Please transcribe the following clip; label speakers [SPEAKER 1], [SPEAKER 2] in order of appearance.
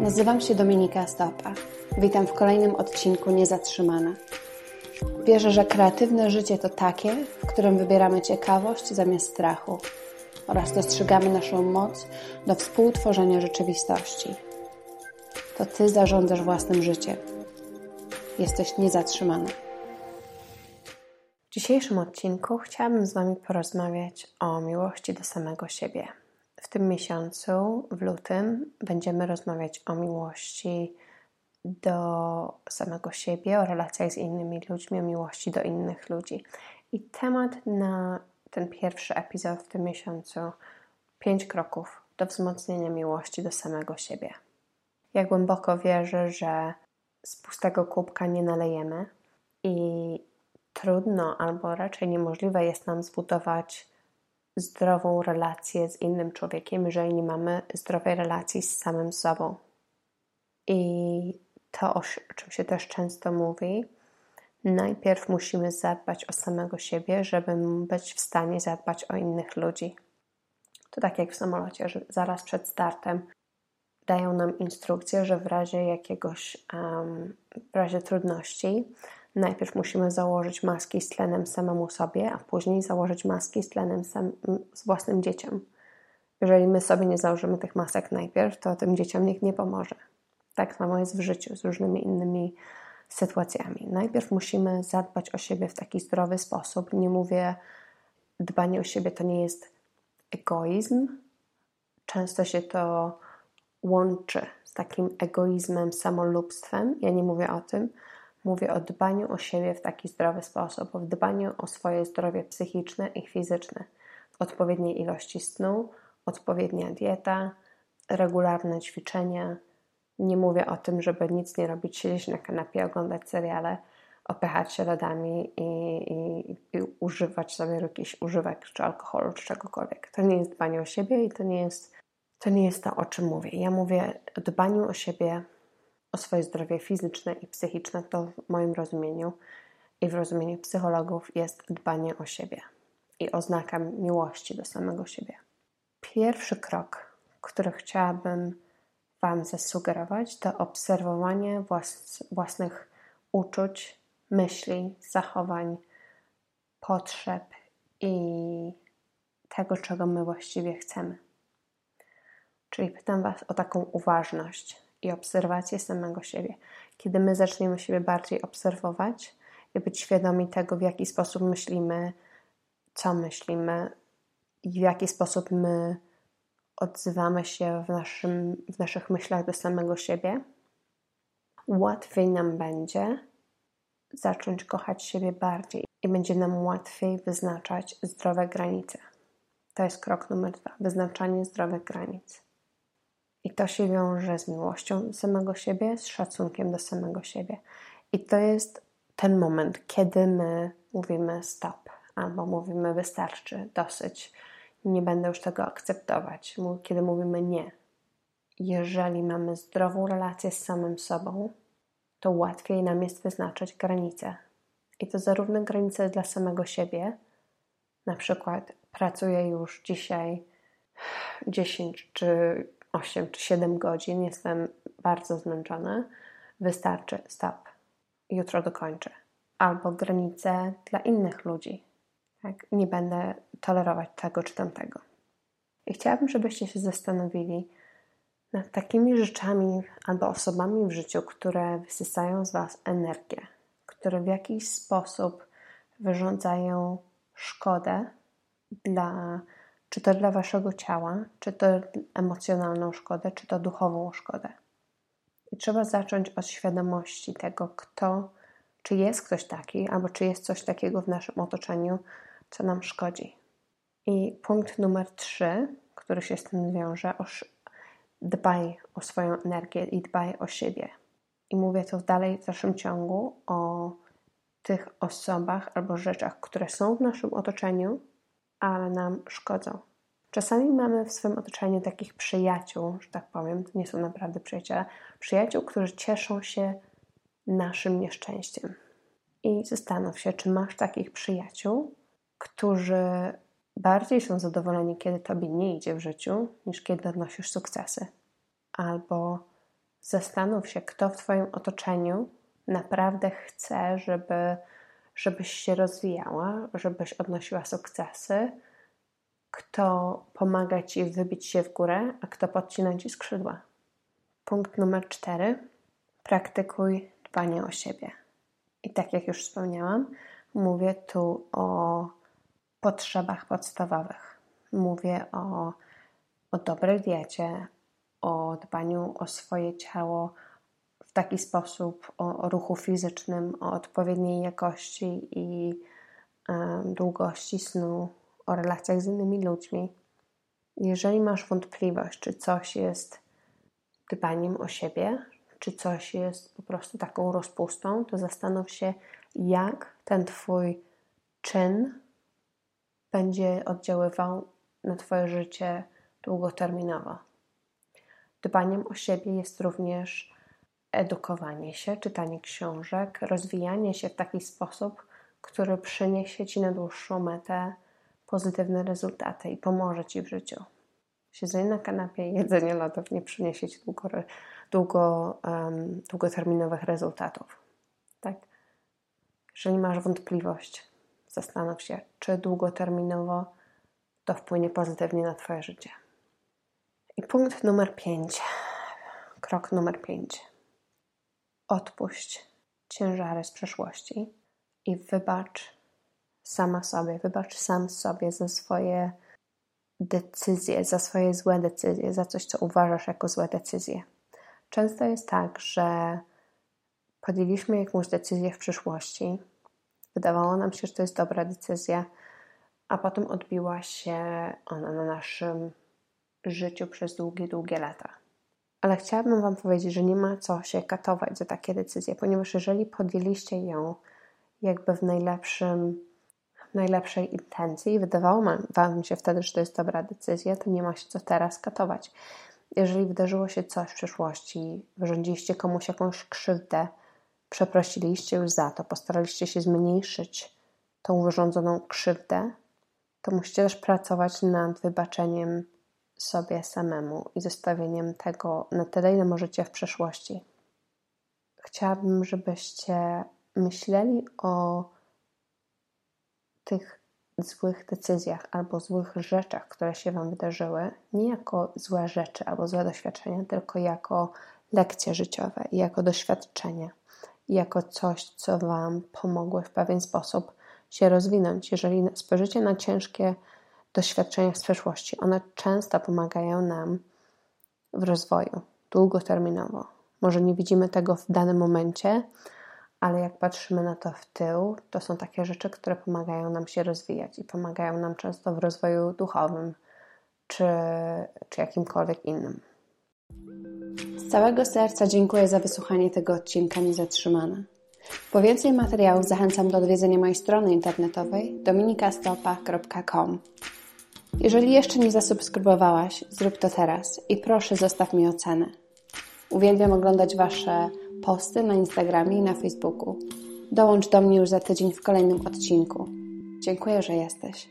[SPEAKER 1] Nazywam się Dominika Stopa. Witam w kolejnym odcinku Niezatrzymane. Wierzę, że kreatywne życie to takie, w którym wybieramy ciekawość zamiast strachu oraz dostrzegamy naszą moc do współtworzenia rzeczywistości. To Ty zarządzasz własnym życiem. Jesteś niezatrzymany. W dzisiejszym odcinku chciałabym z Wami porozmawiać o miłości do samego siebie. Tym miesiącu, w lutym, będziemy rozmawiać o miłości do samego siebie, o relacjach z innymi ludźmi, o miłości do innych ludzi. I temat na ten pierwszy epizod w tym miesiącu pięć kroków do wzmocnienia miłości do samego siebie. Ja głęboko wierzę, że z pustego kubka nie nalejemy i trudno albo raczej niemożliwe jest nam zbudować zdrową relację z innym człowiekiem, jeżeli nie mamy zdrowej relacji z samym sobą. I to, o czym się też często mówi, najpierw musimy zadbać o samego siebie, żeby być w stanie zadbać o innych ludzi. To tak jak w samolocie, że zaraz przed startem dają nam instrukcję, że w razie jakiegoś, um, w razie trudności, najpierw musimy założyć maski z tlenem samemu sobie, a później założyć maski z tlenem sam, z własnym dzieciom. Jeżeli my sobie nie założymy tych masek najpierw, to tym dzieciom nikt nie pomoże. Tak samo jest w życiu z różnymi innymi sytuacjami. Najpierw musimy zadbać o siebie w taki zdrowy sposób. Nie mówię, dbanie o siebie to nie jest egoizm. Często się to łączy z takim egoizmem, samolubstwem. Ja nie mówię o tym. Mówię o dbaniu o siebie w taki zdrowy sposób, o dbaniu o swoje zdrowie psychiczne i fizyczne. Odpowiedniej ilości snu, odpowiednia dieta, regularne ćwiczenia. Nie mówię o tym, żeby nic nie robić, siedzieć na kanapie, oglądać seriale, opychać się lodami i, i, i używać sobie jakichś używek, czy alkoholu, czy czegokolwiek. To nie jest dbanie o siebie i to nie jest to, nie jest to o czym mówię. Ja mówię o dbaniu o siebie o swoje zdrowie fizyczne i psychiczne, to w moim rozumieniu i w rozumieniu psychologów jest dbanie o siebie i oznaka miłości do samego siebie. Pierwszy krok, który chciałabym Wam zasugerować, to obserwowanie włas własnych uczuć, myśli, zachowań, potrzeb i tego, czego my właściwie chcemy. Czyli pytam Was o taką uważność, i obserwację samego siebie. Kiedy my zaczniemy siebie bardziej obserwować i być świadomi tego, w jaki sposób myślimy, co myślimy i w jaki sposób my odzywamy się w, naszym, w naszych myślach do samego siebie, łatwiej nam będzie zacząć kochać siebie bardziej i będzie nam łatwiej wyznaczać zdrowe granice. To jest krok numer dwa wyznaczanie zdrowych granic. I to się wiąże z miłością samego siebie, z szacunkiem do samego siebie. I to jest ten moment, kiedy my mówimy stop, albo mówimy wystarczy, dosyć, nie będę już tego akceptować, kiedy mówimy nie. Jeżeli mamy zdrową relację z samym sobą, to łatwiej nam jest wyznaczać granice. I to zarówno granice dla samego siebie, na przykład pracuję już dzisiaj 10 czy 8 czy 7 godzin, jestem bardzo zmęczona, wystarczy, stop, jutro dokończę. Albo granice dla innych ludzi. Tak? Nie będę tolerować tego czy tamtego. I chciałabym, żebyście się zastanowili nad takimi rzeczami albo osobami w życiu, które wysysają z Was energię, które w jakiś sposób wyrządzają szkodę dla czy to dla waszego ciała, czy to emocjonalną szkodę, czy to duchową szkodę. I trzeba zacząć od świadomości tego, kto, czy jest ktoś taki, albo czy jest coś takiego w naszym otoczeniu, co nam szkodzi. I punkt numer trzy, który się z tym wiąże, dbaj o swoją energię i dbaj o siebie. I mówię to dalej w dalszym ciągu o tych osobach albo rzeczach, które są w naszym otoczeniu, ale nam szkodzą. Czasami mamy w swoim otoczeniu takich przyjaciół, że tak powiem, to nie są naprawdę przyjaciele, przyjaciół, którzy cieszą się naszym nieszczęściem. I zastanów się, czy masz takich przyjaciół, którzy bardziej są zadowoleni, kiedy tobie nie idzie w życiu, niż kiedy odnosisz sukcesy. Albo Zastanów się, kto w Twoim otoczeniu naprawdę chce, żeby, żebyś się rozwijała, żebyś odnosiła sukcesy, kto pomaga Ci wybić się w górę, a kto podcina Ci skrzydła. Punkt numer cztery. Praktykuj dbanie o siebie. I tak jak już wspomniałam, mówię tu o potrzebach podstawowych. Mówię o, o dobrej diecie, o dbaniu o swoje ciało w taki sposób, o, o ruchu fizycznym, o odpowiedniej jakości i długości snu, o relacjach z innymi ludźmi. Jeżeli masz wątpliwość, czy coś jest dbaniem o siebie, czy coś jest po prostu taką rozpustą, to zastanów się, jak ten Twój czyn będzie oddziaływał na Twoje życie długoterminowo. Dbaniem o siebie jest również edukowanie się, czytanie książek, rozwijanie się w taki sposób, który przyniesie Ci na dłuższą metę pozytywne rezultaty i pomoże Ci w życiu. Siedzenie na kanapie i jedzenie lodów nie przyniesie Ci długo, długo, um, długoterminowych rezultatów. Tak? Jeżeli masz wątpliwość, zastanów się, czy długoterminowo to wpłynie pozytywnie na Twoje życie. I punkt numer 5. Krok numer 5. Odpuść ciężary z przeszłości i wybacz sama sobie, wybacz sam sobie za swoje decyzje, za swoje złe decyzje, za coś, co uważasz jako złe decyzje. Często jest tak, że podjęliśmy jakąś decyzję w przyszłości, wydawało nam się, że to jest dobra decyzja, a potem odbiła się ona na naszym życiu przez długie, długie lata. Ale chciałabym Wam powiedzieć, że nie ma co się katować za takie decyzje, ponieważ jeżeli podjęliście ją jakby w najlepszym, w najlepszej intencji wydawało Wam się wtedy, że to jest dobra decyzja, to nie ma się co teraz katować. Jeżeli wydarzyło się coś w przeszłości, wyrządziliście komuś jakąś krzywdę, przeprosiliście już za to, postaraliście się zmniejszyć tą wyrządzoną krzywdę, to musicie też pracować nad wybaczeniem sobie samemu i zostawieniem tego na tyle, ile możecie w przeszłości. Chciałabym, żebyście myśleli o tych złych decyzjach albo złych rzeczach, które się Wam wydarzyły, nie jako złe rzeczy albo złe doświadczenia, tylko jako lekcje życiowe i jako doświadczenie, i jako coś, co Wam pomogło w pewien sposób się rozwinąć. Jeżeli spojrzycie na ciężkie doświadczenia z przeszłości, one często pomagają nam w rozwoju długoterminowo. Może nie widzimy tego w danym momencie, ale jak patrzymy na to w tył, to są takie rzeczy, które pomagają nam się rozwijać i pomagają nam często w rozwoju duchowym czy, czy jakimkolwiek innym.
[SPEAKER 2] Z całego serca dziękuję za wysłuchanie tego odcinka Niezatrzymana. Po więcej materiałów zachęcam do odwiedzenia mojej strony internetowej dominikastopa.com. Jeżeli jeszcze nie zasubskrybowałaś, zrób to teraz i proszę zostaw mi ocenę. Uwielbiam oglądać Wasze posty na Instagramie i na Facebooku. Dołącz do mnie już za tydzień w kolejnym odcinku. Dziękuję, że jesteś.